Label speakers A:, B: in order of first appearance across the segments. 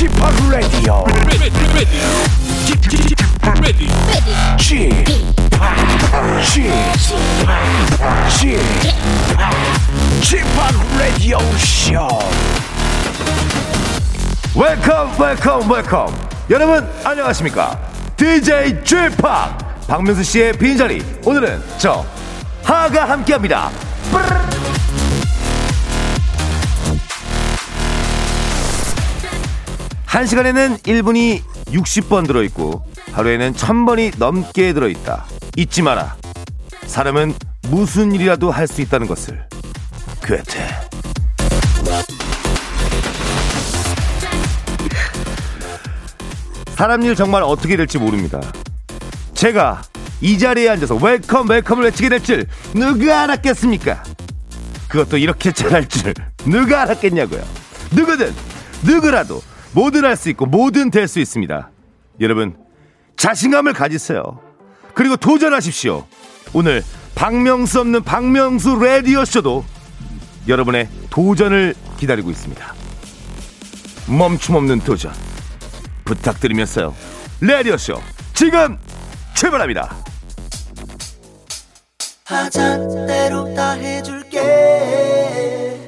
A: Chip, Chip, Chip Radio Show.
B: 웰컴 웰컴 웰컴 여러분 안녕하십니까 DJ 쥐팍 박명수 씨의 빈자리 오늘은 저 하가 함께합니다 한 시간에는 1분이 60번 들어있고 하루에는 1000번이 넘게 들어있다 잊지 마라 사람은 무슨 일이라도 할 수 있다는 것을 괴테 사람 일 정말 어떻게 될지 모릅니다. 제가 이 자리에 앉아서 welcome welcome을 외치게 될 줄 누가 알았겠습니까? 그것도 이렇게 잘할 줄 누가 알았겠냐고요. 누구든 누구라도 뭐든 할 수 있고 뭐든 될 수 있습니다. 여러분 자신감을 가지세요. 그리고 도전하십시오. 오늘 박명수 없는 박명수 라디오 쇼도 여러분의 도전을 기다리고 있습니다. 멈춤 없는 도전 부탁드리면서요. 라디오 쇼 지금 출발합니다.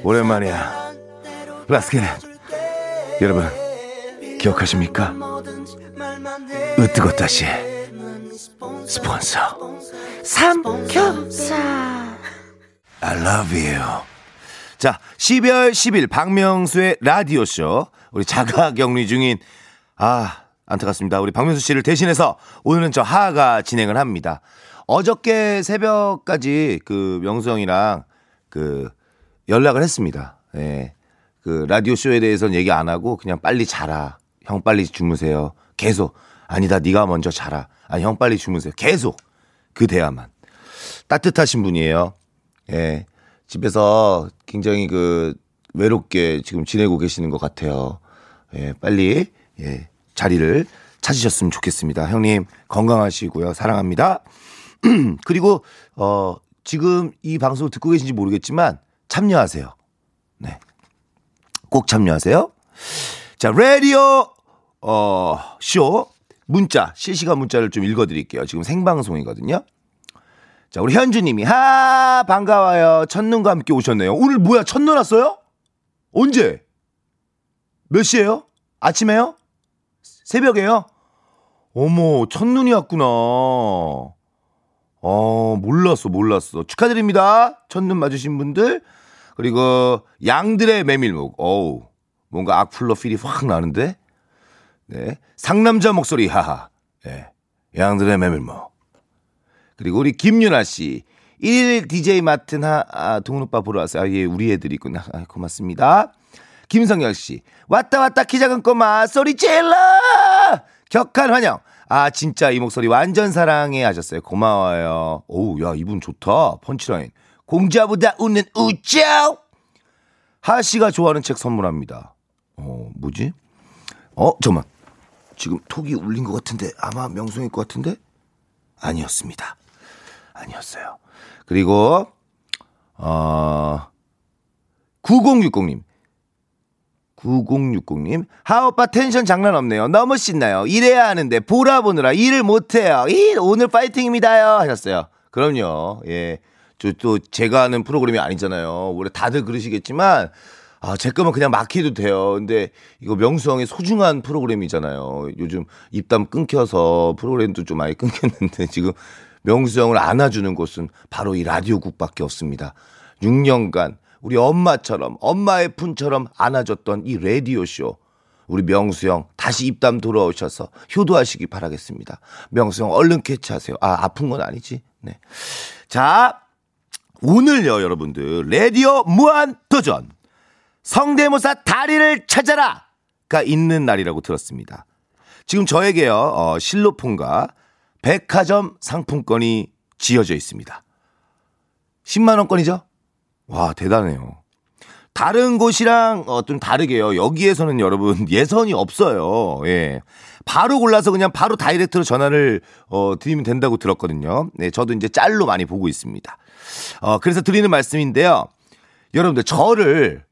B: 오랜만이야. 라스키네 여러분 기억하십니까? 으뜨거다시 스폰서 삼겹살 I love you. 자, 12월 10일 박명수의 라디오쇼 우리 자가 격리 중인 아 안타깝습니다. 우리 박명수 씨를 대신해서 오늘은 저 하하가 진행을 합니다. 어저께 새벽까지 그 명수 형이랑 그 연락을 했습니다. 예. 그 라디오 쇼에 대해서는 얘기 안 하고 그냥 빨리 자라. 형 빨리 주무세요. 계속 아니다 네가 먼저 자라. 아니 형 빨리 주무세요. 계속 그 대화만. 따뜻하신 분이에요. 예. 집에서 굉장히 그 외롭게 지금 지내고 계시는 것 같아요. 예, 빨리 예, 자리를 찾으셨으면 좋겠습니다. 형님 건강하시고요. 사랑합니다. 그리고 어 지금 이 방송을 듣고 계신지 모르겠지만 참여하세요. 네. 꼭 참여하세요. 자, 라디오 어, 쇼 문자 실시간 문자를 좀 읽어 드릴게요. 지금 생방송이거든요. 자, 우리 현주 님이 하 반가워요. 첫눈과 함께 오셨네요. 오늘 뭐야? 첫눈 왔어요? 언제? 몇 시에요? 아침에요? 새벽에요? 어머, 첫눈이 왔구나. 어, 몰랐어, 몰랐어. 축하드립니다. 첫눈 맞으신 분들. 그리고 양들의 메밀묵. 어우, 뭔가 악플러 필이 확 나는데? 네. 상남자 목소리, 하하. 예. 양들의 메밀묵. 그리고 우리 김윤아 씨. 1일 DJ 맡은 하, 아, 동훈 오빠 보러 왔어요. 아, 예, 우리 애들이구나. 아, 고맙습니다. 김성열 씨. 왔다 왔다 키 작은 꼬마 소리 질러! 격한 환영. 아, 진짜 이 목소리 완전 사랑해 하셨어요. 고마워요. 오우, 야, 이분 좋다. 펀치라인. 공자보다 웃는 우짜! 하 씨가 좋아하는 책 선물합니다. 어, 뭐지? 어, 잠깐만. 지금 톡이 울린 것 같은데 아마 명성일 것 같은데? 아니었습니다. 아니었어요. 그리고 어 9060님 9060님 하오빠 텐션 장난 없네요. 너무 신나요. 일해야 하는데 보라 보느라 일을 못해요. 일 오늘 파이팅입니다요 하셨어요. 그럼요. 예. 저 또 제가 하는 프로그램이 아니잖아요. 원래 다들 그러시겠지만 아, 제 거면 그냥 막혀도 돼요. 근데 이거 명수 형의 소중한 프로그램이잖아요. 요즘 입담 끊겨서 프로그램도 좀 많이 끊겼는데 지금 명수 형을 안아주는 곳은 바로 이 라디오국밖에 없습니다. 6년간 우리 엄마처럼 엄마의 품처럼 안아줬던 이 라디오쇼. 우리 명수 형 다시 입담 돌아오셔서 효도하시기 바라겠습니다. 명수 형 얼른 캐치하세요. 아, 아픈 건 아니지. 네. 자, 오늘요, 여러분들. 라디오 무한 도전. 성대모사 다리를 찾아라 가 있는 날이라고 들었습니다. 지금 저에게요, 어, 실로폰과 백화점 상품권이 지어져 있습니다. 10만원권이죠? 와, 대단해요. 다른 곳이랑 어, 좀 다르게요. 여기에서는 여러분 예선이 없어요. 예. 바로 골라서 그냥 바로 다이렉트로 전화를 어, 드리면 된다고 들었거든요. 네, 저도 이제 짤로 많이 보고 있습니다. 어, 그래서 드리는 말씀인데요. 여러분들 저를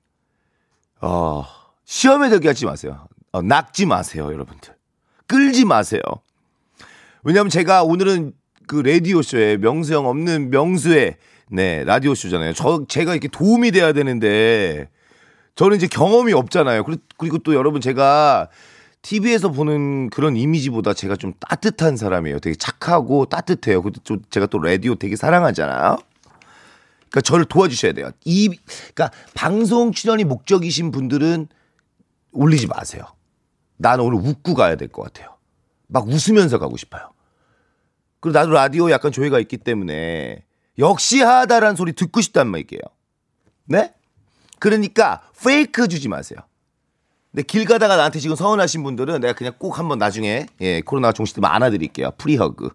B: 어, 시험에 들게 하지 마세요. 어, 낙지 마세요, 여러분들. 끌지 마세요. 왜냐면 제가 오늘은 그 라디오쇼에 명수형 없는 명수의 네, 라디오쇼잖아요. 저, 제가 이렇게 도움이 돼야 되는데, 저는 이제 경험이 없잖아요. 그리- 그리고 또 여러분 제가 TV에서 보는 그런 이미지보다 제가 좀 따뜻한 사람이에요. 되게 착하고 따뜻해요. 그리고 좀 제가 또 라디오 되게 사랑하잖아요. 그러니까 저를 도와주셔야 돼요. 이, 그러니까 방송 출연이 목적이신 분들은 올리지 마세요. 나는 오늘 웃고 가야 될 것 같아요. 막 웃으면서 가고 싶어요. 그리고 나도 라디오 약간 조예가 있기 때문에 역시 하다라는 소리 듣고 싶단 말이에요. 네? 그러니까 fake 주지 마세요. 근데 길 가다가 나한테 지금 서운하신 분들은 내가 그냥 꼭 한번 나중에 예, 코로나가 종식되면 안아드릴게요. free hug.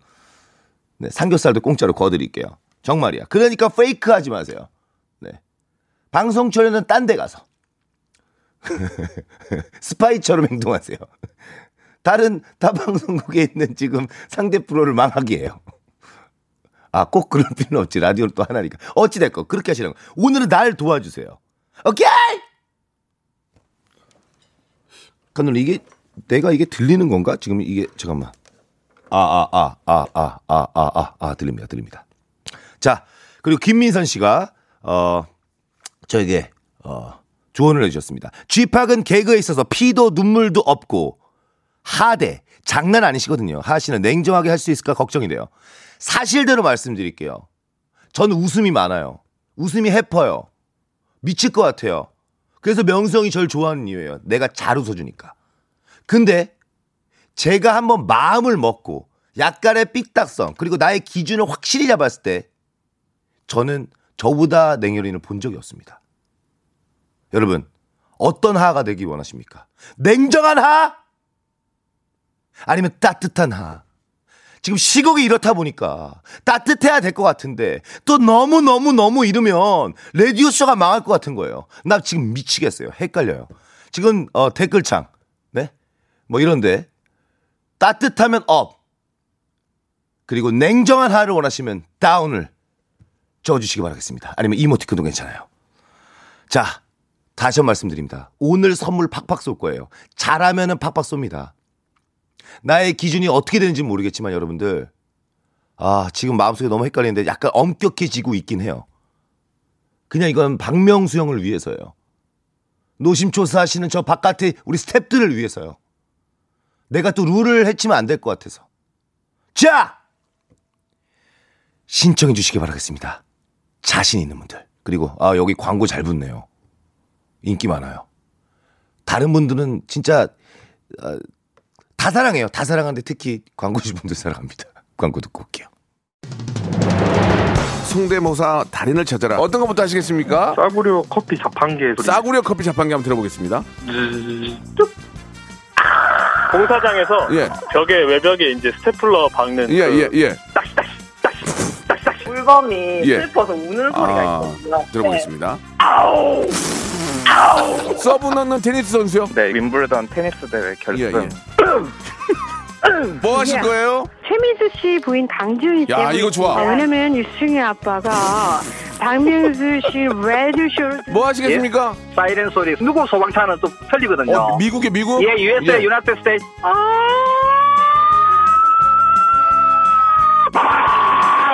B: 네, 삼겹살도 공짜로 거드릴게요. 정말이야. 그러니까 페이크 하지 마세요. 네. 방송 출연은 딴 데 가서. 스파이처럼 행동하세요. 다른 타 방송국에 있는 지금 상대 프로를 망하게 해요. 아, 꼭 그럴 필요는 없지. 라디오는 또 하나니까. 어찌됐건, 그렇게 하시는 거. 오늘은 날 도와주세요. 오케이! 근데 이게, 내가 이게 들리는 건가? 지금 이게, 잠깐만. 아, 아, 아, 아, 아, 아, 아, 아, 아, 들립니다. 들립니다. 자, 그리고 김민선 씨가, 어, 저에게, 어, 조언을 해주셨습니다. 쥐팍은 개그에 있어서 피도 눈물도 없고, 하대, 장난 아니시거든요. 하 씨는 냉정하게 할 수 있을까 걱정이 돼요. 사실대로 말씀드릴게요. 저는 웃음이 많아요. 웃음이 해퍼요. 미칠 것 같아요. 그래서 명성이 절 좋아하는 이유예요. 내가 잘 웃어주니까. 근데 제가 한번 마음을 먹고 약간의 삐딱성 그리고 나의 기준을 확실히 잡았을 때 저는 저보다 냉혈인을 본 적이 없습니다. 여러분 어떤 하가 되기 원하십니까? 냉정한 하? 아니면 따뜻한 하? 지금 시국이 이렇다 보니까 따뜻해야 될 것 같은데 또 너무 너무 너무 이러면 라디오 쇼가 망할 것 같은 거예요. 나 지금 미치겠어요. 헷갈려요. 지금 어, 댓글창 네? 뭐 이런데 따뜻하면 up 그리고 냉정한 하를 원하시면 down을 적어주시기 바라겠습니다. 아니면 이모티콘도 괜찮아요. 자 다시 한번 말씀드립니다. 오늘 선물 팍팍 쏠 거예요. 잘하면은 팍팍 쏩니다. 나의 기준이 어떻게 되는지 모르겠지만 여러분들 아 지금 마음속에 너무 헷갈리는데 약간 엄격해지고 있긴 해요. 그냥 이건 박명수 형을 위해서요. 노심초사 하시는 저 바깥에 우리 스탭들을 위해서요. 내가 또 룰을 해치면 안 될 것 같아서. 자! 신청해 주시기 바라겠습니다. 자신 있는 분들. 그리고 아 여기 광고 잘 붙네요. 인기 많아요. 다른 분들은 진짜 아, 다 사랑해요. 다 사랑하는데 특히 광고주 분들 사랑합니다. 광고 듣고 올게요.
C: 성대모사 달인을 찾아라. 어떤 것부터 하시겠습니까?
D: 싸구려 커피 자판기 소리.
C: 싸구려 커피 자판기 한번 들어보겠습니다.
D: 공사장에서
C: 예,
D: 벽에 외벽에 이제 스테플러 박는
C: 예,
D: 그
C: 예, 예.
E: 물범이
C: 예.
E: 슬퍼서 우는 소리가
C: 아,
E: 있거든요.
C: 들어보겠습니다. 서브 넣는 테니스 선수요?
D: 네, 윔블던 테니스 대회 결승.
C: 예, 예. 뭐 하실 거예요?
F: 최민수 씨 부인 강주은 씨.
C: 야, 이거 좋아.
F: 아, 왜냐면 유승희 아빠가 박명수 씨 라디오쇼를
C: 뭐 하시겠습니까?
D: 사이렌 소리. 누구 소방차는 또 틀리거든요.
C: 어, 미국에 미국?
D: 예, USA,
C: 예.
D: United State.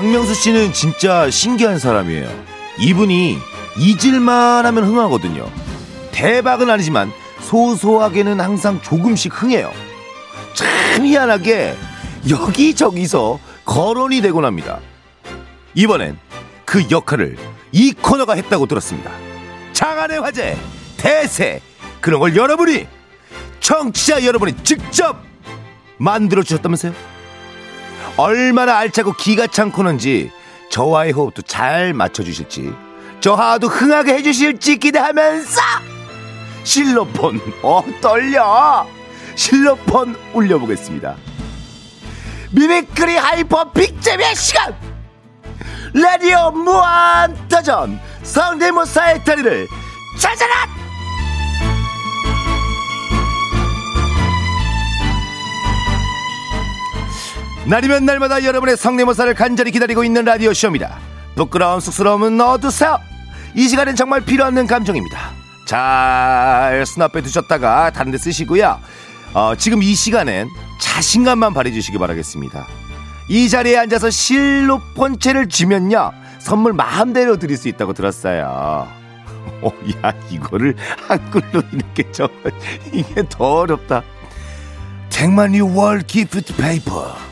B: 박명수 씨는 진짜 신기한 사람이에요. 이분이 잊을만 하면 흥하거든요. 대박은 아니지만 소소하게는 항상 조금씩 흥해요. 참참 희한하게 여기저기서 거론이 되곤 합니다. 이번엔 그 역할을 이 코너가 했다고 들었습니다. 장안의 화제, 대세, 그런 걸 여러분이, 청취자 여러분이 직접 만들어 주셨다면서요? 얼마나 알차고 기가 찬 코너인지 저와의 호흡도 잘 맞춰주실지 저 하도 흥하게 해주실지 기대하면서 실로폰 어 떨려. 실로폰 울려보겠습니다. mimicry hyper big잼의 시간! 라디오 무한도전 성대모사의 다리를 찾아라 날이면 날마다 여러분의 성대모사를 간절히 기다리고 있는 라디오 쇼입니다. 부끄러움 쑥스러움은 넣어두세요. 이 시간엔 정말 필요 없는 감정입니다. 잘 수납해 두셨다가 다른 데 쓰시고요. 어, 지금 이 시간엔 자신감만 발휘해주시기 바라겠습니다. 이 자리에 앉아서 실로 폰체를 주면요. 선물 마음대로 드릴 수 있다고 들었어요. 어, 야, 이거를 한글로 이렇게 적어. 이게 더 어렵다. ten만 원 gift paper.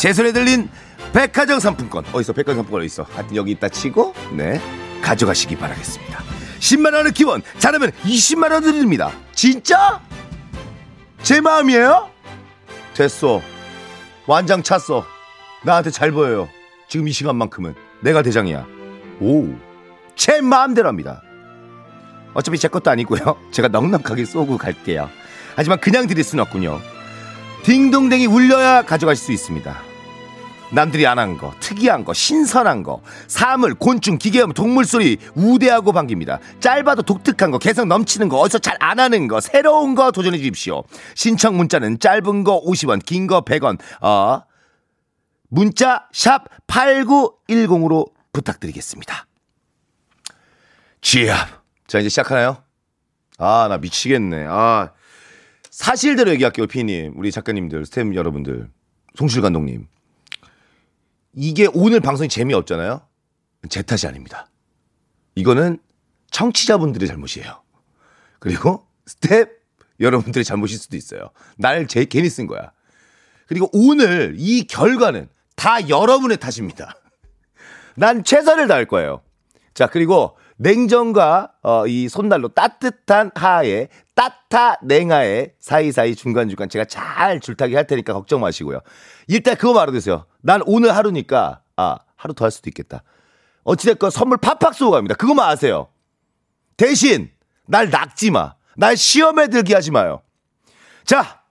B: 제 손에 들린 백화점 상품권. 어디서 백화점 상품권 어디 있어. 하여튼 여기 있다 치고 네. 가져가시기 바라겠습니다. 10만 원은 기본 잘하면 20만 원 드립니다. 진짜? 제 마음이에요? 됐어. 완장 찼어. 나한테 잘 보여요. 지금 이 시간만큼은. 내가 대장이야. 오 제 마음대로 합니다. 어차피 제 것도 아니고요. 제가 넉넉하게 쏘고 갈게요. 하지만 그냥 드릴 수는 없군요. 딩동댕이 울려야 가져가실 수 있습니다 남들이 안 한 거, 특이한 거, 신선한 거, 사물, 곤충, 기계음, 동물 소리 우대하고 반깁니다. 짧아도 독특한 거, 개성 넘치는 거, 어디서 잘 안 하는 거, 새로운 거 도전해 주십시오. 신청 문자는 짧은 거 50원, 긴 거 100원. 어. 문자 샵 8910으로 부탁드리겠습니다. 취합. 자, 이제 시작하나요? 아, 나 미치겠네. 아. 사실대로 얘기할게요, 피디님. 우리 작가님들, 스태프 여러분들. 송실 감독님. 이게 오늘 방송이 재미없잖아요. 제 탓이 아닙니다. 이거는 청취자분들의 잘못이에요. 그리고 스텝 여러분들의 잘못일 수도 있어요. 날 제 괜히 쓴 거야. 그리고 오늘 이 결과는 다 여러분의 탓입니다. 난 최선을 다할 거예요. 자, 그리고 냉정과 어, 이 손난로 따뜻한 하에 따타 냉하에 사이사이 중간중간 제가 잘 줄타기 할 테니까 걱정 마시고요. 일단 그거 말아두세요. 난 오늘 하루니까 아 하루 더 할 수도 있겠다. 어찌됐건 선물 팍팍 쏘고 갑니다. 그거만 아세요. 대신 날 낙지 마. 날 시험에 들게 하지 마요. 자,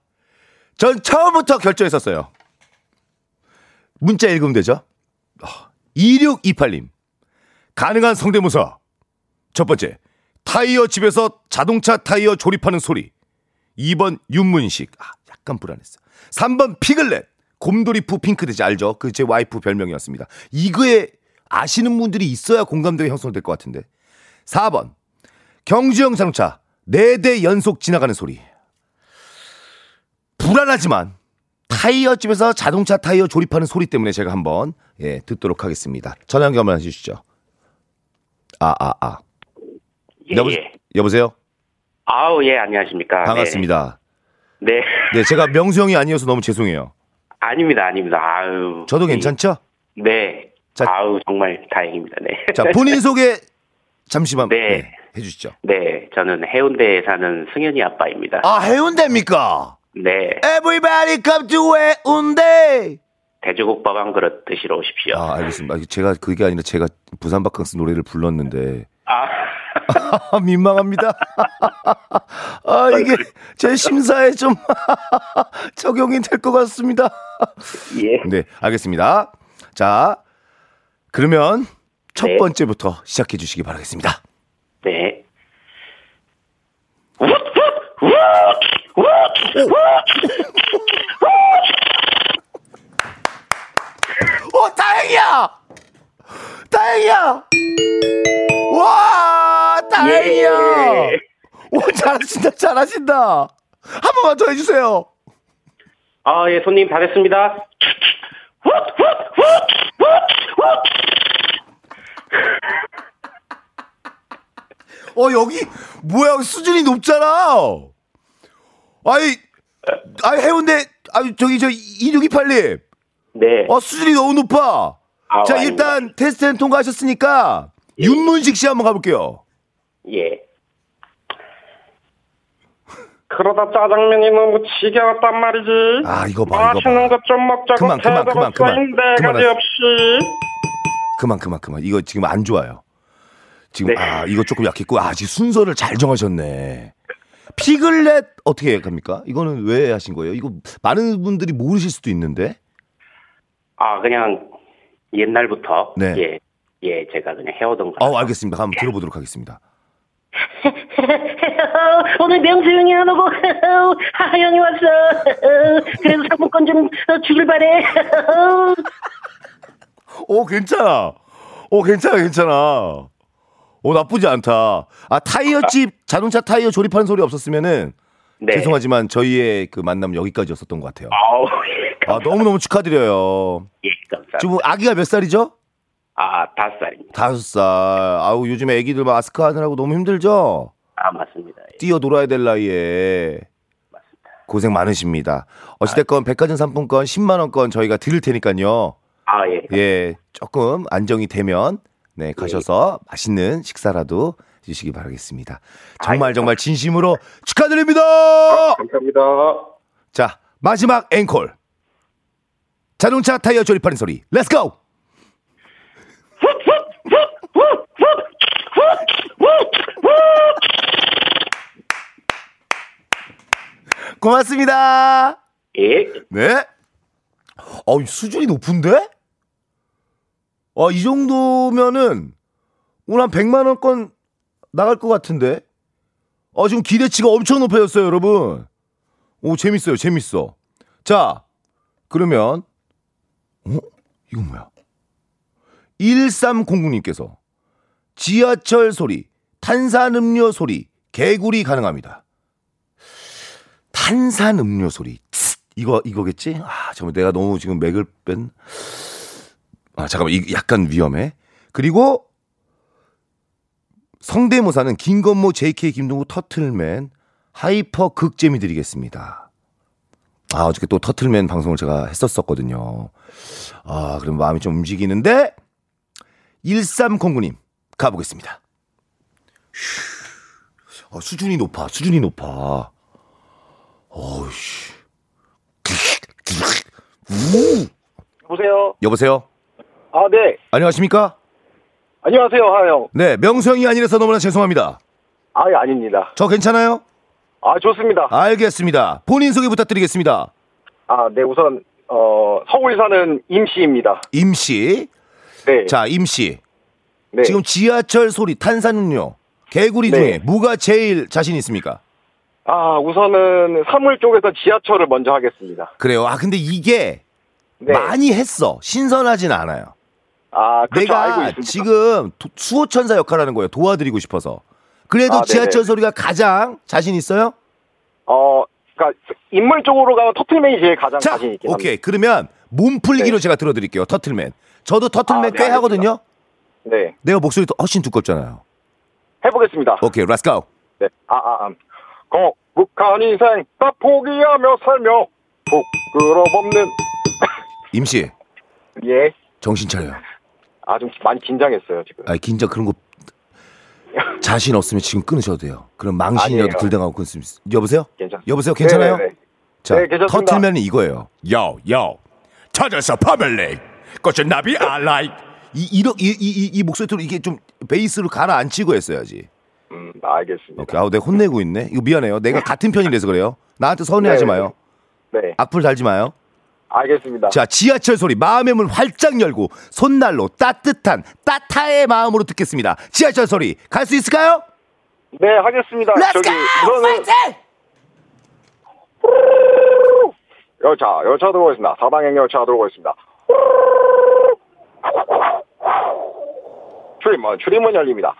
B: 전 처음부터 결정했었어요. 문자 읽으면 되죠? 2628님. 가능한 성대모사. 첫 번째, 타이어 집에서 자동차 타이어 조립하는 소리. 2번, 윤문식. 아, 약간 불안했어. 3번, 피글렛. 곰돌이 푸 핑크돼지 알죠? 그 제 와이프 별명이었습니다. 이거에 아시는 분들이 있어야 공감대가 형성될 것 같은데. 4번, 경주형 자동차. 4대 연속 지나가는 소리. 불안하지만 타이어 집에서 자동차 타이어 조립하는 소리 때문에 제가 한번 예, 듣도록 하겠습니다. 전화 연결 한번 해주시죠. 아, 아, 아.
E: 예,
B: 여보,
E: 예.
B: 여보세요?
E: 아우, 예, 안녕하십니까.
B: 반갑습니다.
E: 네. 네.
B: 네, 제가 명수 형이 아니어서 너무 죄송해요.
E: 아닙니다, 아닙니다. 아유.
B: 저도
E: 네.
B: 괜찮죠?
E: 네.
B: 자-
E: 아우, 정말 다행입니다. 네.
B: 자, 본인 소개 잠시만
E: 네.
B: 네, 해주시죠.
E: 네, 저는 해운대에 사는 승현이 아빠입니다.
B: 아, 해운대입니까?
E: 네.
B: Everybody come to 해운대!
E: 돼지국밥 한 그릇 드시러 오십시오.
B: 아, 알겠습니다. 아, 제가 그게 아니라 제가 부산 바캉스 노래를 불렀는데
E: 아,
B: 아, 민망합니다. 아, 이게 제 심사에 좀 적용이 될 것 같습니다.
E: 예.
B: 네, 알겠습니다. 자, 그러면 첫
E: 네.
B: 번째부터 시작해 주시기 바라겠습니다.
E: 네.
B: 어, 다행이야! 다행이야! 잘하신다, 잘하신다! 한 번만 더 해주세요!
E: 아, 예, 손님 다 됐습니다.
B: 어, 여기, 뭐야, 수준이 높잖아! 아이, 아 해운대 아 저기 저 2628님.
E: 네.
B: 어 수준이 너무 높아.
E: 아,
B: 자
E: 아닙니다.
B: 일단 테스트는 통과하셨으니까 윤문식 씨 한번 가볼게요.
E: 예. 그러다 짜장면이 너무 지겨웠단 말이지.
B: 아 이거 봐 이거
E: 맛있는
B: 봐.
E: 것좀 먹자고
B: 그만, 그만, 그만, 그만. 그만하세요.
E: 없이.
B: 그만 그만 그만 이거 지금 안 좋아요. 지금
E: 네.
B: 아 이거 조금 약했고 아 지금 순서를 잘 정하셨네. 피글렛 어떻게 합니까? 이거는 왜 하신 거예요? 이거 많은 분들이 모르실 수도 있는데.
E: 아 그냥 옛날부터
B: 네.
E: 예. 예, 제가 그냥 해오던 거.
B: 어 알겠습니다. 한번 들어보도록 하겠습니다.
G: 오늘 명수 형이 안 오고 하영이 왔어. 그래서 상품권 좀 주길 바래.
B: 오 괜찮아. 오 괜찮아 괜찮아. 오 나쁘지 않다. 아 타이어 집 자동차 타이어 조립하는 소리 없었으면은
E: 네.
B: 죄송하지만 저희의 그 만남 여기까지였었던 것 같아요.
E: 아우, 예,
B: 아 너무 너무 축하드려요.
E: 예, 감사합니다.
B: 지금 아기가 몇 살이죠?
E: 아, 다섯 살입니다.
B: 다섯 살. 아우 요즘에 애기들 마스크 하느라고 너무 힘들죠?
E: 아, 맞습니다. 예,
B: 뛰어 놀아야 될 나이에
E: 맞습니다.
B: 고생 많으십니다. 어찌됐건 백화점 상품권 10만 원권 저희가 드릴 테니까요.
E: 아, 예.
B: 예, 조금 안정이 되면 네 가셔서 맛있는 식사라도 해주시기 바라겠습니다. 정말
E: 아이고.
B: 정말 진심으로 축하드립니다.
E: 감사합니다.
B: 자 마지막 앵콜. 자동차 타이어 조립하는 소리. Let's go. 고맙습니다.
E: 예.
B: 네. 어, 수준이 높은데? 어, 이 정도면은 오늘 한 100만 원권 나갈 것 같은데. 어, 지금 기대치가 엄청 높아졌어요, 여러분. 오, 재밌어요. 재밌어. 자, 그러면 어? 이건 뭐야? 1309님께서 지하철 소리, 탄산음료 소리, 개구리 가능합니다. 탄산음료 소리. 츠, 이거 이거겠지? 아, 잠깐 내가 너무 지금 맥을 뺀. 아, 잠깐만. 이 약간 위험해. 그리고 성대모사는 김건모, JK, 김동구, 터틀맨, hyper 극재미 드리겠습니다. 아, 어저께 또 터틀맨 방송을 제가 했었었거든요. 아, 그럼 마음이 좀 움직이는데 1309님 가보겠습니다. 휴. 어, 수준이 높아. 수준이 높아. 어우씨. 우.
D: 보세요.
B: 여보세요?
D: 아, 네.
B: 안녕하십니까?
D: 안녕하세요, 하영.
B: 네, 명성이 아니라서 너무나 죄송합니다.
D: 아, 예, 아닙니다.
B: 저 괜찮아요?
D: 아, 좋습니다.
B: 알겠습니다. 본인 소개 부탁드리겠습니다.
D: 아, 네, 우선, 어, 서울 사는 임씨입니다.
B: 임씨.
D: 네.
B: 자, 임씨.
D: 네.
B: 지금 지하철 소리, 탄산음료, 개구리
D: 네.
B: 중에 뭐가 제일 자신 있습니까?
D: 아, 우선은 사물 쪽에서 지하철을 먼저 하겠습니다.
B: 그래요. 아, 근데 이게
D: 네.
B: 많이 했어. 신선하진 않아요.
D: 아, 그쵸, 알고
B: 내가. 지금 도- 수호천사 역할을 하는 거예요. 도와드리고 싶어서. 그래도
D: 아.
B: 지하철 소리가 가장 자신 있어요?
D: 어, 그니까, 인물 쪽으로 가면 터틀맨이 제일 가장
B: 자,
D: 자신 있긴
B: 오케이. 그러면 몸풀기로
D: 네.
B: 제가 들어드릴게요. 터틀맨. 저도 터틀맨
D: 아, 네,
B: 꽤
D: 알겠습니다.
B: 하거든요.
D: 네.
B: 내가 목소리도 훨씬 두껍잖아요.
D: 해보겠습니다.
B: 오케이, Let's go.
D: 네. 아, 아, 아. 거 북한 인생 다 포기하며 살며 부끄럼 없는
B: 임씨,
D: 예.
B: 정신 차려요.
D: 아, 좀 많이 긴장했어요, 지금.
B: 아, 긴장 그런 거 자신 없으면 지금 끊으셔도 돼요. 그럼 망신이라도. 들당하고 끊습니다. 여보세요?
D: 괜찮.
B: 여보세요? 괜찮아요?
D: 네네네.
B: 자,
D: 네, 괜찮습니다.
B: 터틀맨은 이거예요.
H: Yo, yo. 찾아서 파멜리. 꽃은 나비 I like.
B: 이, 이러, 이, 이, 이, 이 목소리로 이게 좀 베이스로 가라앉히고 했어야지.
D: 음, 알겠습니다.
B: 오케이. 아우, 내가 혼내고 있네. 이거 미안해요. 내가 같은 편이라서 그래요. 나한테 서운해하지
D: 네.
B: 마요.
D: 네.
B: 악플 달지 마요.
D: 알겠습니다.
B: 자, 지하철 소리 마음의 문 활짝 열고 손난로 따뜻한 따타의 마음으로 듣겠습니다. 지하철 소리 갈 수 있을까요?
D: 네, 하겠습니다.
B: Let's
D: 저기,
B: go!
D: 우선은
B: 파이팅!
D: 열차, 열차 들어오고 있습니다. 사방행 열차 들어오고 있습니다. 출입문, 출입문 열립니다.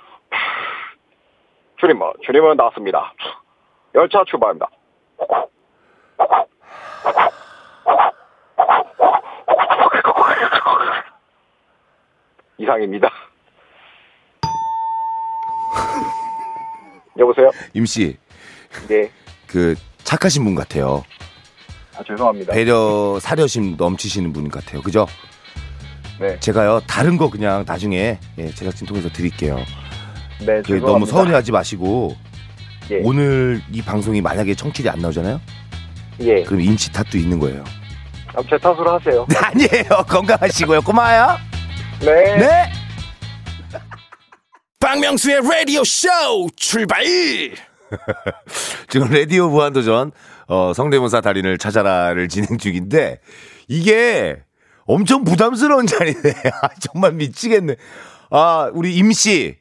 D: 출입문, 출입문 닫습니다. 열차 출발합니다. 이상입니다. 여보세요?
B: 임씨,
D: 네.
B: 그 착하신 분 같아요.
D: 죄송합니다.
B: 배려 사려심 넘치시는 분 같아요. 그죠?
D: 네.
B: 제가요 다른 거 그냥 나중에 예, 제작진 통해서 드릴게요.
D: 네,
B: 그. 너무 서운해하지 마시고
D: 예.
B: 오늘 이 방송이 만약에 청취율이 안 나오잖아요.
D: 예.
B: 그럼 인치 탓도 있는 거예요.
D: 아, 제 탓으로 하세요.
B: 아니에요. 건강하시고요. 고마워요.
D: 네.
B: 네.
H: 박명수의 라디오 쇼 출발!
B: 지금 라디오 무한도전 어, 성대모사 달인을 찾아라를 진행 중인데 이게 엄청 부담스러운 자리네. 아, 정말 미치겠네. 아, 우리 임씨.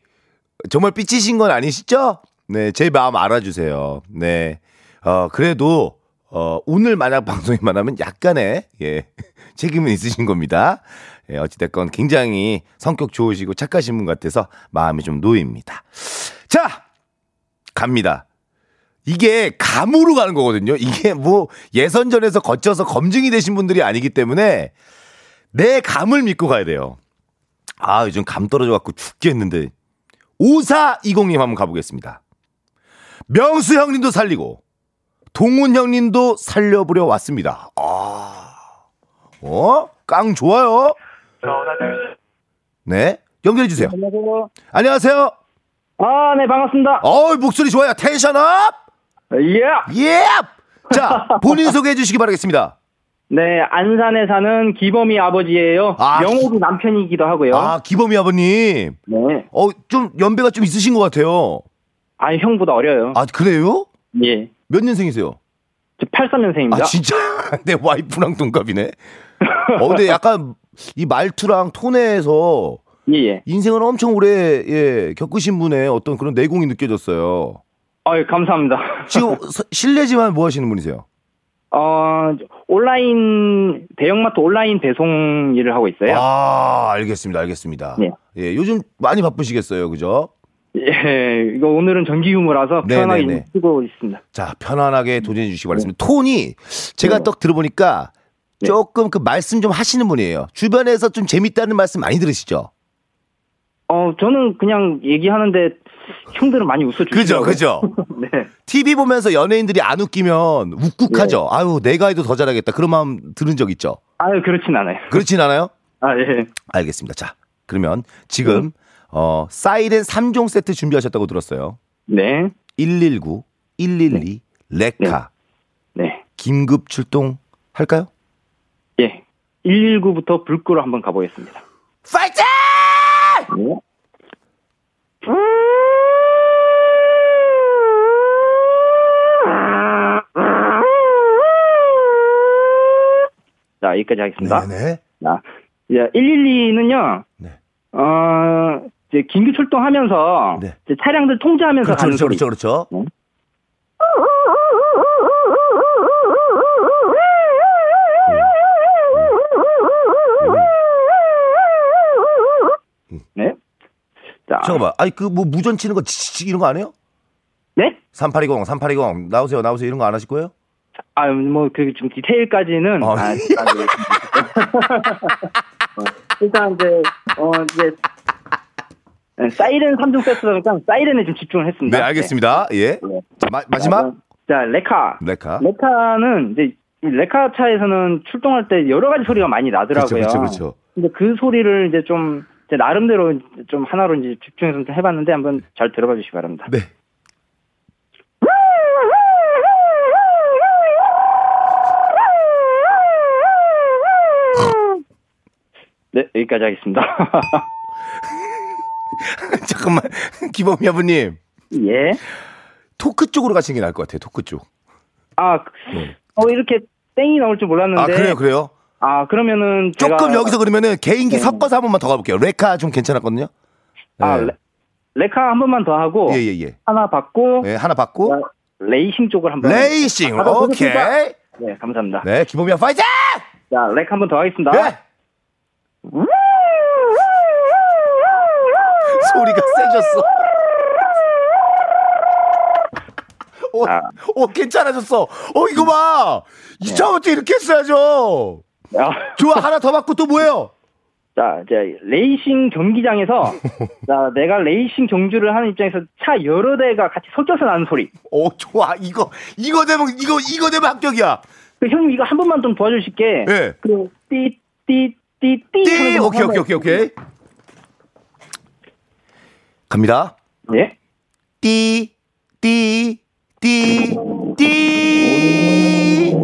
B: 정말 삐치신 건 아니시죠? 네, 제 마음 알아주세요. 네. 어, 그래도, 어, 오늘 만약 방송이 만 하면 약간의, 예, 책임은 있으신 겁니다. 예, 어찌됐건 굉장히 성격 좋으시고 착하신 분 같아서 마음이 좀 놓입니다. 자! 갑니다. 이게 감으로 가는 거거든요. 이게 뭐 예선전에서 거쳐서 검증이 되신 분들이 아니기 때문에 내 감을 믿고 가야 돼요. 아, 요즘 감 떨어져 갖고 죽겠는데. 5420님 한번 가보겠습니다. 명수 형님도 살리고 동훈 형님도 살려보려 왔습니다. 아, 어? 깡 좋아요. 네, 연결해 주세요.
G: 안녕하세요.
B: 안녕하세요.
G: 아, 네, 반갑습니다.
B: 어, 목소리 좋아요. tension up.
G: 예.
B: 예. 자, 본인 소개해 주시기 바라겠습니다.
G: 네, 안산에 사는 기범이 아버지예요.
B: 아,
G: 영호이 남편이기도 하고요.
B: 아, 기범이 아버님.
G: 네.
B: 어, 좀 연배가 좀 있으신 것 같아요.
G: 아, 형보다 어려요.
B: 아, 그래요?
G: 예.
B: 몇 년생이세요?
G: 저 83년생입니다.
B: 아, 진짜? 내 와이프랑 동갑이네. 어, 근데 약간 이 말투랑 톤에서
G: 예, 예.
B: 인생을 엄청 오래 예, 겪으신 분의 어떤 그런 내공이 느껴졌어요.
G: 아유, 감사합니다.
B: 지금 서- 실례지만 뭐 하시는 분이세요?
G: 어, 온라인, 대형마트 온라인 배송 일을 하고 있어요.
B: 아, 알겠습니다. 알겠습니다.
G: 네.
B: 예, 요즘 많이 바쁘시겠어요. 그죠?
G: 예, 이거 오늘은 정기 휴무라서
B: 네,
G: 편하게
B: 네, 네.
G: 쓰고 있습니다.
B: 자, 편안하게 도전해 주시기 바랍니다. 톤이 제가
G: 네.
B: 딱 들어보니까 조금 그 말씀 좀 하시는 분이에요. 주변에서 좀 재밌다는 말씀 많이 들으시죠?
G: 어, 저는 그냥 얘기하는데 형들은 많이
B: 그죠,
G: 웃어주시죠.
B: 그죠.
G: 네.
B: TV 보면서 연예인들이 안 웃기면 욱욱하죠. 아유, 내가 해도 더 잘하겠다. 그런 마음 들은 적 있죠?
G: 아유, 그렇진 않아요.
B: 그렇진 않아요?
G: 아, 예.
B: 알겠습니다. 자, 그러면 지금 어, 사이렌 3종 세트 준비하셨다고 들었어요.
G: 네.
B: 119, 112, 레카.
G: 네.
B: 긴급 출동 할까요?
G: 예. 119부터 불 끄러 한번 가보겠습니다.
B: 파이팅!
G: 네. 자, 여기까지 하겠습니다.
B: 네네.
G: 자, 이제 112는요,
B: 네.
G: 어, 이제 긴급 출동하면서
B: 네.
G: 이제 차량들 통제하면서
B: 그렇죠,
G: 가는
B: 그렇죠,
G: 소리.
B: 그렇죠, 그렇죠.
G: 네. 자,
B: 잠깐만. 아니, 그 뭐 무전 치는 거 치치 이런 거 안 해요?
G: 네?
B: 3820, 3820. 나오세요, 나오세요. 이런 거 안 하실 거예요?
G: 아, 뭐, 그, 좀 디테일까지는.
B: 어.
G: 아, 일단, 네. 어, 일단, 이제, 어, 이제, 네, 사이렌 3종 세트니까 사이렌에 좀 집중을 했습니다.
B: 네, 알겠습니다. 예.
G: 네.
B: 자, 마, 마지막?
G: 자, 레카.
B: 레카.
G: 레카는 이제, 이 레카 차에서는 출동할 때 여러 가지 소리가 많이 나더라고요.
B: 그렇죠, 그렇죠, 그렇죠.
G: 근데 그 소리를 이제 좀, 제 나름대로 좀 하나로 이제 집중해서 좀 해봤는데 한번 잘 들어봐 주시기 바랍니다.
B: 네.
G: 네, 여기까지 하겠습니다.
B: 잠깐만. 기범이 아버님.
G: 예.
B: 토크 쪽으로 가시는 게 나을 것 같아요. 토크 쪽.
G: 아,
B: 네.
G: 어, 이렇게 땡이 나올 줄 몰랐는데.
B: 아, 그래요, 그래요?
G: 아, 그러면은.
B: 조금 여기서 그러면은 개인기
G: 네.
B: 섞어서 한 번만 더 가볼게요. 레카 좀 괜찮았거든요.
G: 아,
B: 네.
G: 레, 레카 한 번만 더 하고.
B: 예, 예, 예.
G: 하나 받고.
B: 네, 하나 받고.
G: 자, 레이싱 쪽을 한번.
B: 레이싱. 오케이.
G: 보겠습니다. 네, 감사합니다.
B: 네, 형 파이팅!
G: 자, 레카 한 번 더 하겠습니다.
B: 네. 소리가 세졌어. 오,
G: 아.
B: 오, 괜찮아졌어. 어, 이거 봐. 이 처음부터 이렇게 했어야죠.
G: 아,
B: 좋아, 하나 더 받고 또 뭐예요?
G: 자, 이제 레이싱 경기장에서 자, 내가 레이싱 경주를 하는 입장에서 차 여러 대가 같이 섞여서 나는 소리.
B: 오, 좋아. 이거, 이거 되면, 이거, 이거 되면 합격이야.
G: 그 형님 이거 한 번만 좀 도와주실게.
B: 예.
G: 그, 띠, 띠, 띠, 띠.
B: 띠!
G: 하는 거
B: 오케이, 오케이, 오케이, 오케이. 갑니다.
G: 예?
B: 띠, 띠, 띠, 띠.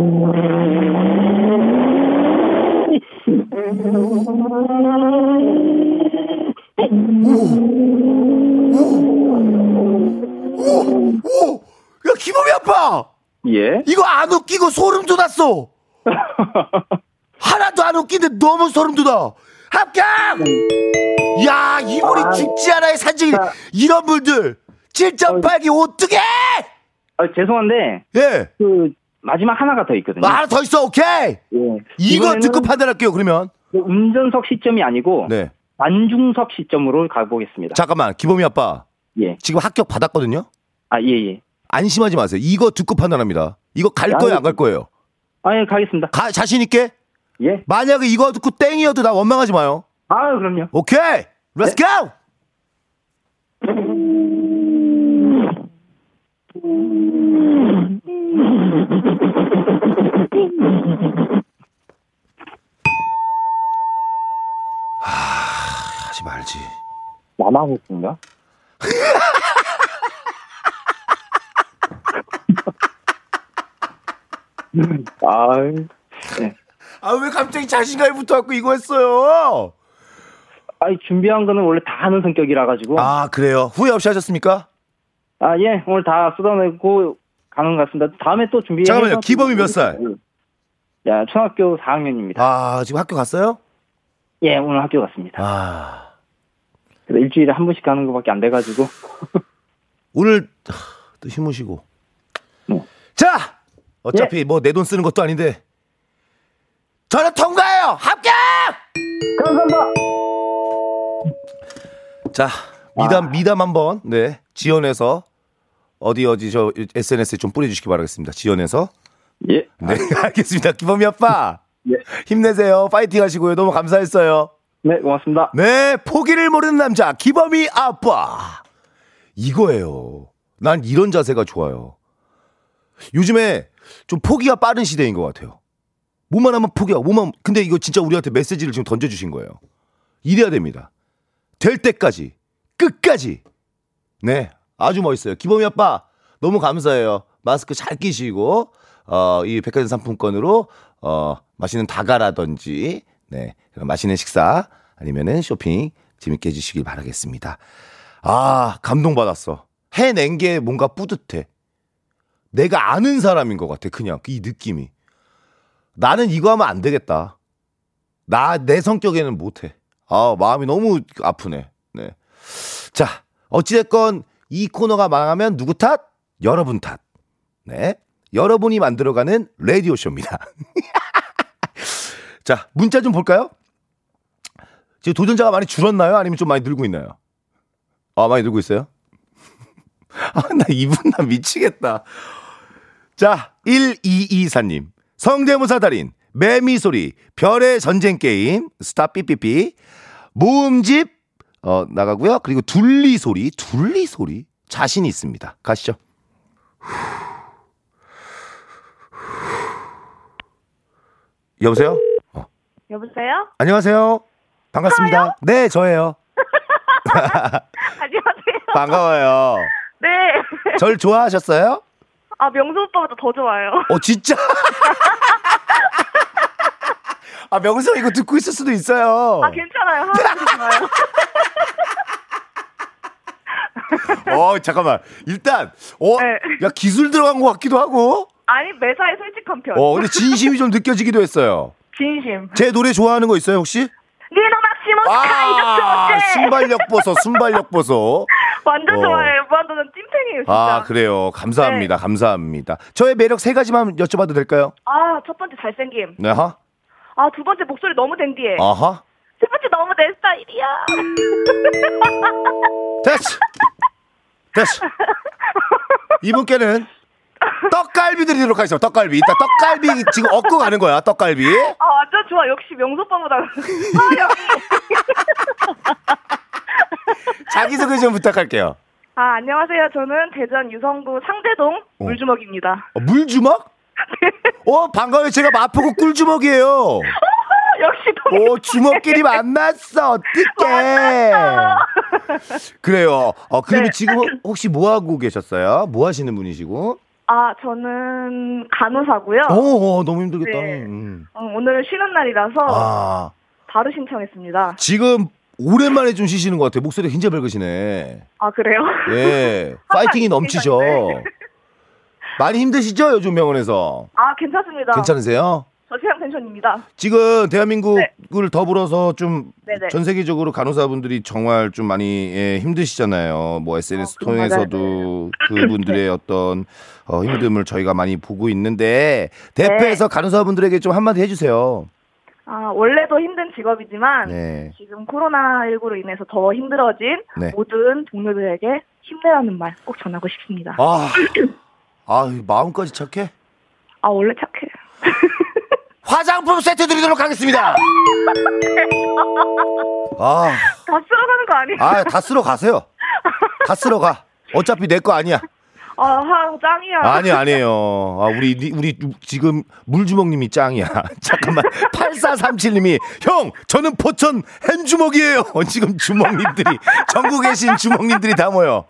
B: 오! 야, 기범이 아빠!
G: 예?
B: 이거 안 웃기고 소름 돋았어! 하나도 안 웃긴데 너무 소름 돋아! 합격! 야, 이분이 죽지 않아의 산증이 이런 분들! 7.8기 어떻게
G: 아, 죄송한데,
B: 예.
G: 그, 마지막 하나가 더 있거든요.
B: 하나 더 있어, 오케이!
G: 예.
B: 이거 듣고 판단할게요, 그러면.
G: 그 운전석 시점이 아니고,
B: 네.
G: 안중석 시점으로 가보겠습니다.
B: 잠깐만, 기범이 아빠.
G: 예.
B: 지금 합격 받았거든요?
G: 아, 예, 예.
B: 안심하지 마세요. 이거 듣고 판단합니다. 이거 갈
G: 야,
B: 거예요,
G: 이거-
B: 안갈 거예요?
G: 아, 예, 가겠습니다.
B: 가, 자신 있게?
G: 예.
B: 만약에 이거 듣고 땡이어도 나 원망하지 마요.
G: 아, 그럼요.
B: 오케이! Let's go! 하지 말지.
G: 나만 했습니다. 아,
B: 아, 왜 갑자기 자신감이 붙어갖고 이거 했어요?
G: 아이, 준비한 거는 원래 다 하는 성격이라 가지고.
B: 아, 그래요? 후회 없이 하셨습니까?
G: 아, 예, 오늘 다 쏟아내고 가는 것 같습니다. 다음에 또 준비.
B: 잠깐만요. 기범이 몇 살?
G: 야, 초등학교 4학년입니다.
B: 아, 지금 학교 갔어요?
G: 예, 오늘 학교 갔습니다.
B: 아.
G: 그래서 일주일에 한 번씩 가는 것밖에 안 돼가지고.
B: 오늘 하, 또 쉬고.
G: 네.
B: 자, 어차피 뭐내 돈 쓰는 것도 아닌데. 저는 통과해요. 합격!
G: 감사합니다.
B: 자, 미담 미담 한번 네 지연해서 어디 어디 저 SNS에 좀 뿌려주시기 바라겠습니다. 지연해서.
G: 예.
B: 네, 알겠습니다. 기범이 아빠.
G: 예.
B: 힘내세요. 파이팅 하시고요. 너무 감사했어요.
G: 네, 고맙습니다.
B: 네, 포기를 모르는 남자 기범이 아빠. 이거예요. 난 이런 자세가 좋아요. 요즘에 좀 포기가 빠른 시대인 것 같아요. 뭐만 하면 포기하고 뭐만 근데 이거 진짜 우리한테 메시지를 지금 던져주신 거예요. 이래야 됩니다. 될 때까지 끝까지 네 아주 멋있어요. 기범이 아빠 너무 감사해요. 마스크 잘 끼시고 어, 이 백화점 상품권으로 어, 맛있는 다가라든지 네 그런 맛있는 식사 아니면은 쇼핑 재밌게 해주시길 바라겠습니다. 아 감동받았어. 해낸 게 뭔가 뿌듯해. 내가 아는 사람인 것 같아. 그냥 이 느낌이. 나는 이거 하면 안 되겠다. 나 내 성격에는 못해. 아 마음이 너무 아프네. 네. 자 어찌됐건 이 코너가 망하면 누구 탓? 여러분 탓. 네. 여러분이 만들어가는 라디오 쇼입니다. 자 문자 좀 볼까요? 지금 도전자가 많이 줄었나요? 아니면 좀 많이 늘고 있나요? 아 많이 늘고 있어요? 아 나 이분 나 미치겠다. 자 1224님 성대모사 달인 매미소리 별의 전쟁 게임 스타 삐삐삐 모음집 어 나가고요 그리고 둘리 소리 둘리 소리 자신 있습니다 가시죠 여보세요 어.
F: 여보세요?
B: 안녕하세요 반갑습니다 네 저예요
F: 안녕하세요.
B: 반가워요
F: 네.
B: 절 좋아하셨어요
F: 아, 명수 오빠보다 더 좋아요.
B: 어 진짜 아 명수 이거 듣고 있을 수도 있어요
F: 아, 괜찮아요. 하나도 좋아요.
B: 어 잠깐만 일단 어야 기술 들어간 것 같기도 하고
F: 아니, 매사에 솔직한 편.
B: 어 근데 진심이 좀 느껴지기도 했어요
F: 진심.
B: 제 노래 좋아하는 거 있어요 혹시
F: 니노 막시모
B: 아 순발력 보소 순발력 보소
F: 완전
B: 어.
F: 좋아해요. 완전 찐팬이에요, 진짜.
B: 아 그래요 감사합니다 감사합니다 저의 매력 세 가지만 여쭤봐도 될까요
F: 아, 첫 번째 잘생김.
B: 네 하?
F: 아, 두 번째 목소리 너무 댕디해.
B: 아하
F: 세 번째 너무 내 스타일이야.
B: 됐어 됐어 이분께는 떡갈비 드리도록 하겠습니다 떡갈비 이따 떡갈비 지금 얻고 가는 거야 떡갈비
F: 아, 완전 좋아. 역시 명수 오빠보다. 아.
B: 자기소개 좀 부탁할게요
F: 아, 안녕하세요. 저는 대전 유성구 상대동
B: 어.
F: 물주먹입니다.
B: 어, 물주먹? 어, 반가워요. 제가 마포구 꿀주먹이에요.
F: 역시
B: 오, 주먹끼리 만났어. 어떡해. 그래요. 어, 그러면
F: 네.
B: 지금 혹시 뭐 하고 계셨어요? 뭐 하시는 분이시고?
F: 아, 저는 간호사고요.
B: 어, 어, 너무 힘들겠다.
F: 네.
B: 음.
F: 어, 오늘은 쉬는 날이라서
B: 아,
F: 바로 신청했습니다.
B: 지금 오랜만에 좀 쉬시는 것 같아요. 목소리가 굉장히 밝으시네.
F: 아, 그래요?
B: 예. 파이팅이 넘치죠. 많이 힘드시죠? 요즘 병원에서.
F: 아, 괜찮습니다.
B: 괜찮으세요?
F: 저 체형 텐션입니다.
B: 지금 대한민국을 더불어서 좀
F: 네.
B: 전 세계적으로 간호사분들이 정말 좀 많이 예, 힘드시잖아요. 뭐 SNS
F: 어,
B: 통해서도 그분들의 어떤 어, 힘듦을 저희가 많이 보고 있는데 대표에서 간호사분들에게 좀 한마디 해주세요.
F: 아, 원래도 힘든 직업이지만
B: 네.
F: 지금 코로나19로 인해서 더 힘들어진
B: 네.
F: 모든 동료들에게 힘내라는 말 꼭 전하고 싶습니다.
B: 아, 아 마음까지 착해.
F: 아, 원래 착해요.
B: 화장품 세트 드리도록 하겠습니다. 아,
F: 다 쓸어가는 거 아니에요?
B: 아, 다 쓸어 가세요. 다 쓸어 가. 어차피 내 거 아니야.
F: 아, 하, 짱이야.
B: 아니 아니에요. 아 우리 우리 지금 물주먹님이 짱이야. 잠깐만 8437님이 형 저는 포천 햄주먹이에요. 지금 주먹님들이 전국에 계신 주먹님들이 다 모여.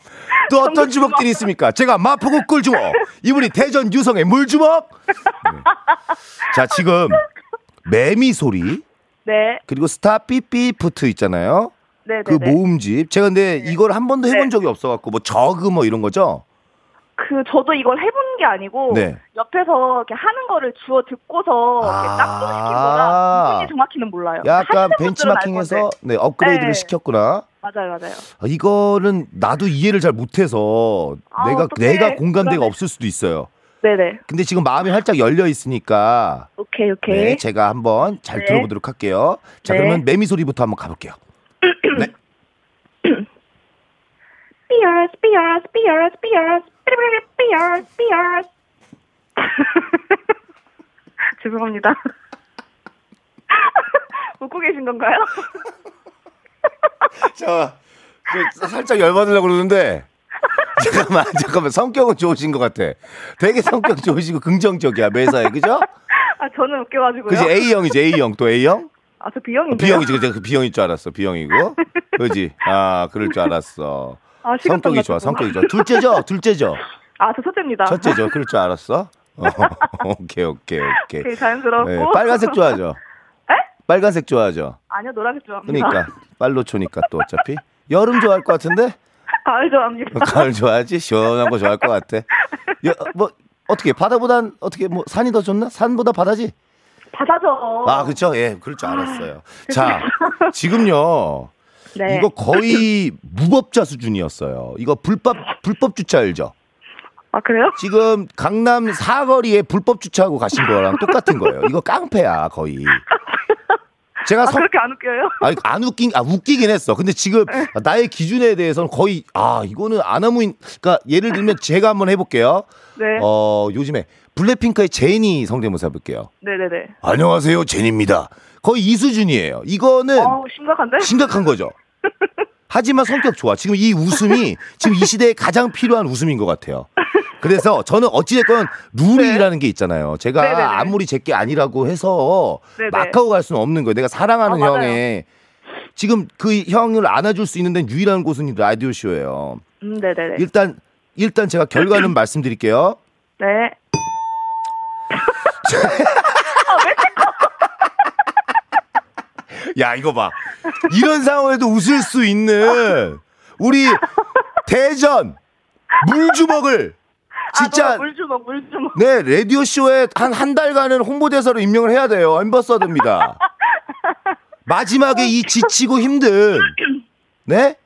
B: 또 어떤 주먹들이 있습니까? 제가 마포구 꿀주먹 이분이 대전 유성의 물주먹. 네. 자 지금 매미 소리
F: 네.
B: 그리고 스타 삐삐푸트 있잖아요.
F: 네, 네,
B: 그
F: 네.
B: 모음집 제가 근데 이걸 한 번도 해본
F: 네.
B: 적이 없어갖고 뭐 저그 뭐 이런 거죠.
F: 그 저도 이걸 해본 게 아니고
B: 네.
F: 옆에서 이렇게 하는 거를 주워 듣고서
B: 아.
F: 딱 시킨 거라 무슨 정확히는 몰라요.
B: 약간 벤치마킹해서. 네, 업그레이드를
F: 네.
B: 시켰구나.
F: 맞아요, 맞아요.
B: 아, 이거는 나도 이해를 잘 못해서
F: 아,
B: 내가
F: 어떡해.
B: 내가 공감대가
F: 그러네.
B: 없을 수도 있어요.
F: 네네.
B: 근데 지금 마음이 활짝 열려 있으니까
F: 오케이, 오케이.
B: 네, 제가 한번 잘
F: 네.
B: 들어보도록 할게요. 자,
F: 네.
B: 그러면 매미 소리부터 한번 가볼게요. 네.
F: 삐어스, 삐어스, 삐어스, 삐어스. 죄송합니다. 웃고 계신 건가요?
B: 자, 저 살짝 열받으려고 그러는데 잠깐만, 잠깐만 성격은 좋으신 것 같아. 되게 성격 좋으시고 긍정적이야 매사에 그죠?
F: 아, 저는 웃겨가지고요.
B: 그지 A형이지 A형 또 A형?
F: 아, 저 B형인데요.
B: B형이지 그지 그 B형일 줄 알았어 B형이고 그지? 아 그럴 줄 알았어.
F: 아,
B: 성격이 좋아. 성격이 좋아. 둘째죠, 둘째죠,
F: 아, 저 첫째입니다.
B: 첫째죠. 그럴 줄 알았어. 어, 오케이, 오케이, 오케이.
F: 되게 자연스럽고.
B: 네, 빨간색 좋아하죠.
F: 에?
B: 빨간색 좋아하죠.
F: 아니요, 노란색 좋아합니다.
B: 그러니까 빨로초니까 또 어차피 여름 좋아할 것 같은데
F: 가을 좋아합니다.
B: 가을 좋아하지 시원한 거 좋아할 것 같아. 여, 뭐 어떻게 바다보단 어떻게 뭐 산이 더 좋나? 산보다 바다지?
F: 바다죠.
B: 아 그렇죠. 예, 그럴 줄 알았어요. 자, 지금요.
F: 네.
B: 이거 거의 무법자 수준이었어요. 이거 불법 불법 주차 알죠?
F: 아, 그래요?
B: 지금 강남 사거리에 불법 주차하고 가신 거랑 똑같은 거예요. 이거 깡패야 거의. 제가
F: 아,
B: 성-
F: 그렇게 안 웃겨요?
B: 아니, 안 웃긴, 아, 웃기긴 했어. 근데 지금
F: 네.
B: 나의 기준에 대해서는 거의, 아, 이거는 아나무인, 그러니까 예를 들면 제가 한번 해볼게요.
F: 네.
B: 어, 요즘에 블랙핑크의 제니 성대모사 해볼게요.
F: 네네네.
B: 안녕하세요, 제니입니다. 거의 이 수준이에요. 이거는
F: 어우, 심각한데?
B: 심각한 거죠. 하지만 성격 좋아. 지금 이 웃음이 지금 이 시대에 가장 필요한 웃음인 것 같아요. 그래서 저는 어찌됐건 룰이라는 게 있잖아요. 제가
F: 네. 네네네.
B: 아무리 제게 아니라고 해서
F: 네네.
B: 막 하고 갈 수는 없는 거예요. 내가 사랑하는
F: 아, 맞아요.
B: 형의 지금 그 형을 안아줄 수 있는 데는 유일한 곳은 이 라디오 쇼예요.
F: 음, 네네네.
B: 일단 일단 제가 결과는 말씀드릴게요.
F: 네.
B: 야 이거 봐. 이런 상황에도 웃을 수 있는 우리 대전 물주먹을 진짜
F: 아, 물주먹, 물주먹.
B: 네, 라디오 쇼에 한 한 달간은 홍보대사로 임명을 해야 돼요. 엠버서드입니다. 마지막에 이 지치고 힘든, 네?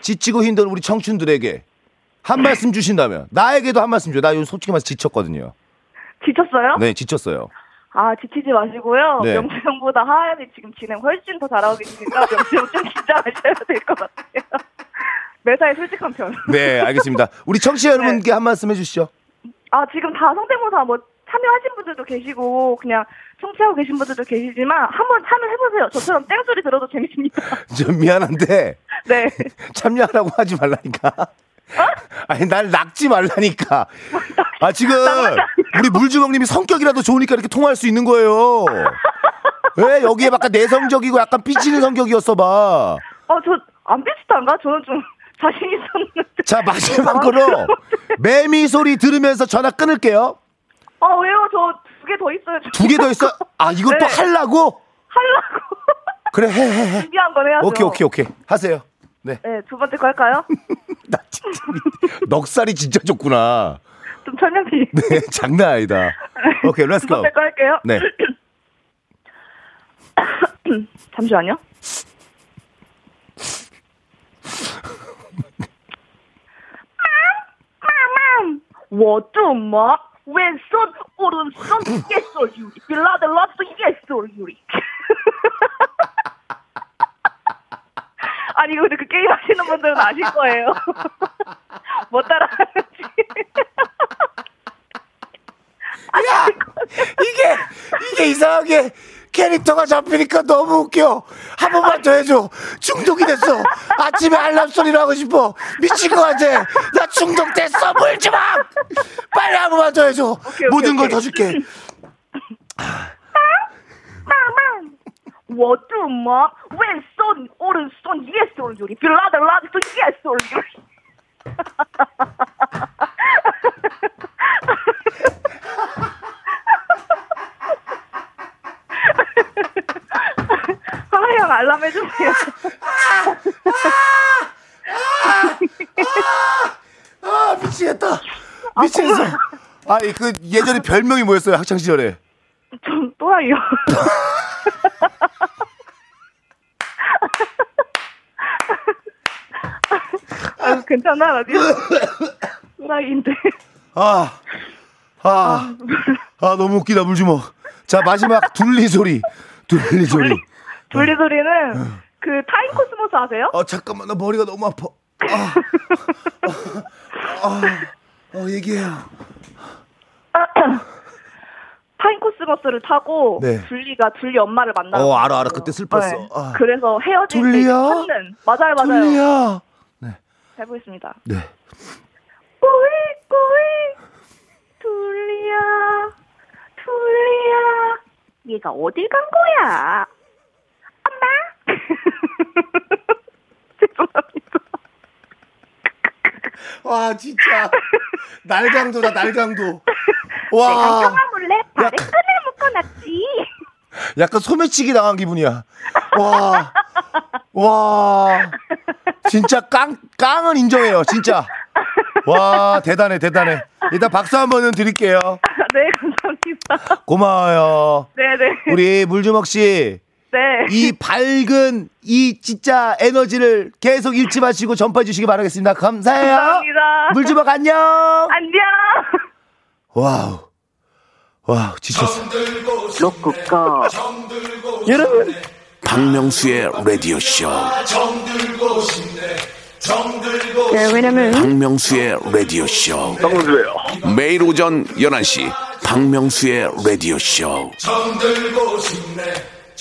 B: 지치고 힘든 우리 청춘들에게 한 말씀 주신다면, 나에게도 한 말씀 줘요. 나 요즘 솔직히 말해서 지쳤거든요.
F: 지쳤어요?
B: 네, 지쳤어요.
F: 아, 지치지 마시고요.
B: 네.
F: 명수 형보다 하연이 지금 진행 훨씬 더 잘하고 계시니까 명수 형좀 긴장하셔야 될 것 같아요. 매사에 솔직한 편.
B: 네, 알겠습니다. 우리 청취자 여러분께 한 말씀 해주시죠.
F: 아, 지금 다 성대모사 뭐 참여하신 분들도 계시고 그냥 청취하고 계신 분들도 계시지만 한번 참여해보세요. 저처럼 땡소리 들어도 재밌습니다.
B: 좀 미안한데,
F: 네.
B: 참여하라고 하지 말라니까. 아니 날 낙지 말라니까. 아 지금 우리 물주먹님이 성격이라도 좋으니까 이렇게 통화할 수 있는 거예요. 왜 여기에 약간 내성적이고 약간 삐치는 성격이었어 봐.
F: 어, 저, 안 비슷한가? 저는 좀 자신 있었는데.
B: 자 마지막으로 매미 소리 들으면서 전화 끊을게요.
F: 아, 왜요? 저 두 개 더 있어요.
B: 두 개 더 있어. 아 이것도
F: 네.
B: 할라고?
F: 하려고.
B: 그래 해 해 해.
F: 준비한 건 해야죠.
B: 오케이 오케이 오케이 하세요. 네.
F: 네, 두 번째 거 할까요?
B: 나 진짜 넉살이 진짜 좋구나.
F: 좀 설명이.
B: 네, 장난 아니다. 오케이, 렛츠 고.
F: 두 번째 거 할게요.
B: 네.
F: 잠시만요. 워좀마 왼손 오른손 예솔 유리 빌라드 러브 예솔 유리 아니 이거 그 게임 하시는 분들은 아실 거예요 못 따라하는지
B: 야 이게 이게 이상하게 캐릭터가 잡히니까 너무 웃겨. 한 번만 더 해줘. 중독이 됐어. 아침에 알람 소리를 하고 싶어. 미친 것 같아. 나 중독됐어. 물지 마. 빨리 한 번만 더 해줘.
F: 오케이,
B: 모든 걸. 더 줄게.
F: 我怎么왼손오른손예솔 유리 빌라드 러스 예솔 유리 하나형 알람 해주세요.
B: 아 미치겠다. 미치겠어. 아니 그 예전에 별명이 뭐였어요 학창 시절에?
F: 좀 또라이요. 아, 괜찮아, 라디오. 또라이인데.
B: 아, 아, 아, 너무 웃기다, 물 주먹. 자, 마지막 둘리 소리. 둘리 소리.
F: 둘리 소리는 그 타임 코스모스 아세요?
B: 어, 잠깐만, 나 머리가 너무 아파. 아, 아, 아, 어, 얘기해요.
F: 타임 코스모스를 타고
B: 네.
F: 둘리가 둘리 엄마를 만나요.
B: 어, 알아, 알아. 그때 슬펐어.
F: 네.
B: 아.
F: 그래서 헤어질 때
B: 둘리야?
F: 찾는 맞아요, 맞아요.
B: 둘리야.
F: 해보겠습니다.
B: 네.
F: 꼬이 꼬이 둘리야 둘리야 얘가 어딜 간 거야? 엄마? 죄송합니다.
B: 와, 진짜. 날강도다, 날강도.
F: 내가
B: 와,
F: 형아 몰래 발에 끈을 묶어놨지.
B: 약간 소매치기 당한 기분이야. 와, 와. 진짜 깡, 깡은 인정해요, 진짜. 와, 대단해, 대단해. 일단 박수 한 번은 드릴게요.
F: 네 감사합니다.
B: 고마워요.
F: 네네.
B: 우리 물주먹 씨,
F: 네.
B: 이 밝은 이 진짜 에너지를 계속 잃지 마시고 전파해 주시기 바라겠습니다. 감사해요.
F: 감사합니다.
B: 물주먹 안녕.
F: 안녕.
B: 와우. 와우, 지쳤어.
A: 로쿠꺼
B: 여러분.
C: 박명수의 라디오 쇼.
F: 네 왜냐면
C: 박명수의 라디오 쇼.
D: 박명수예요.
C: 매일 오전 11시 박명수의 라디오 쇼.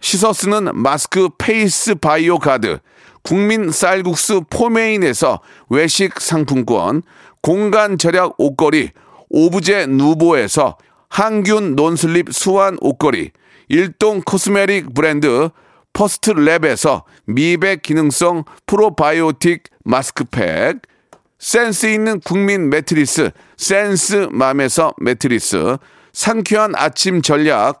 C: 씻어 쓰는 마스크 페이스 바이오 가드, 국민 쌀국수 포메인에서 외식 상품권, 공간 절약 옷걸이, 오브제 누보에서 항균 non-slip 수완 옷걸이, 일동 코스메틱 브랜드 퍼스트 랩에서 미백 기능성 프로바이오틱 마스크팩, 센스 있는 국민 매트리스 센스맘에서 매트리스, 상쾌한 아침 전략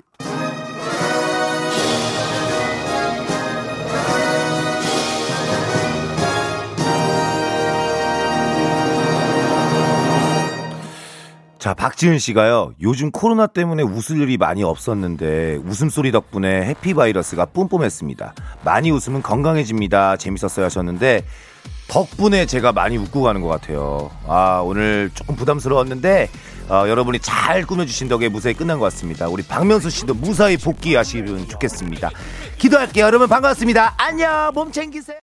B: 자, 박지은 씨가요, 요즘 코로나 때문에 웃을 일이 많이 없었는데, 웃음소리 덕분에 해피 바이러스가 뿜뿜했습니다. 많이 웃으면 건강해집니다. 재밌었어요 하셨는데, 덕분에 제가 많이 웃고 가는 것 같아요. 아, 오늘 조금 부담스러웠는데, 어, 여러분이 잘 꾸며주신 덕에 무사히 끝난 것 같습니다. 우리 박명수 씨도 무사히 복귀하시면 좋겠습니다. 기도할게요. 여러분 반갑습니다. 안녕! 몸 챙기세요.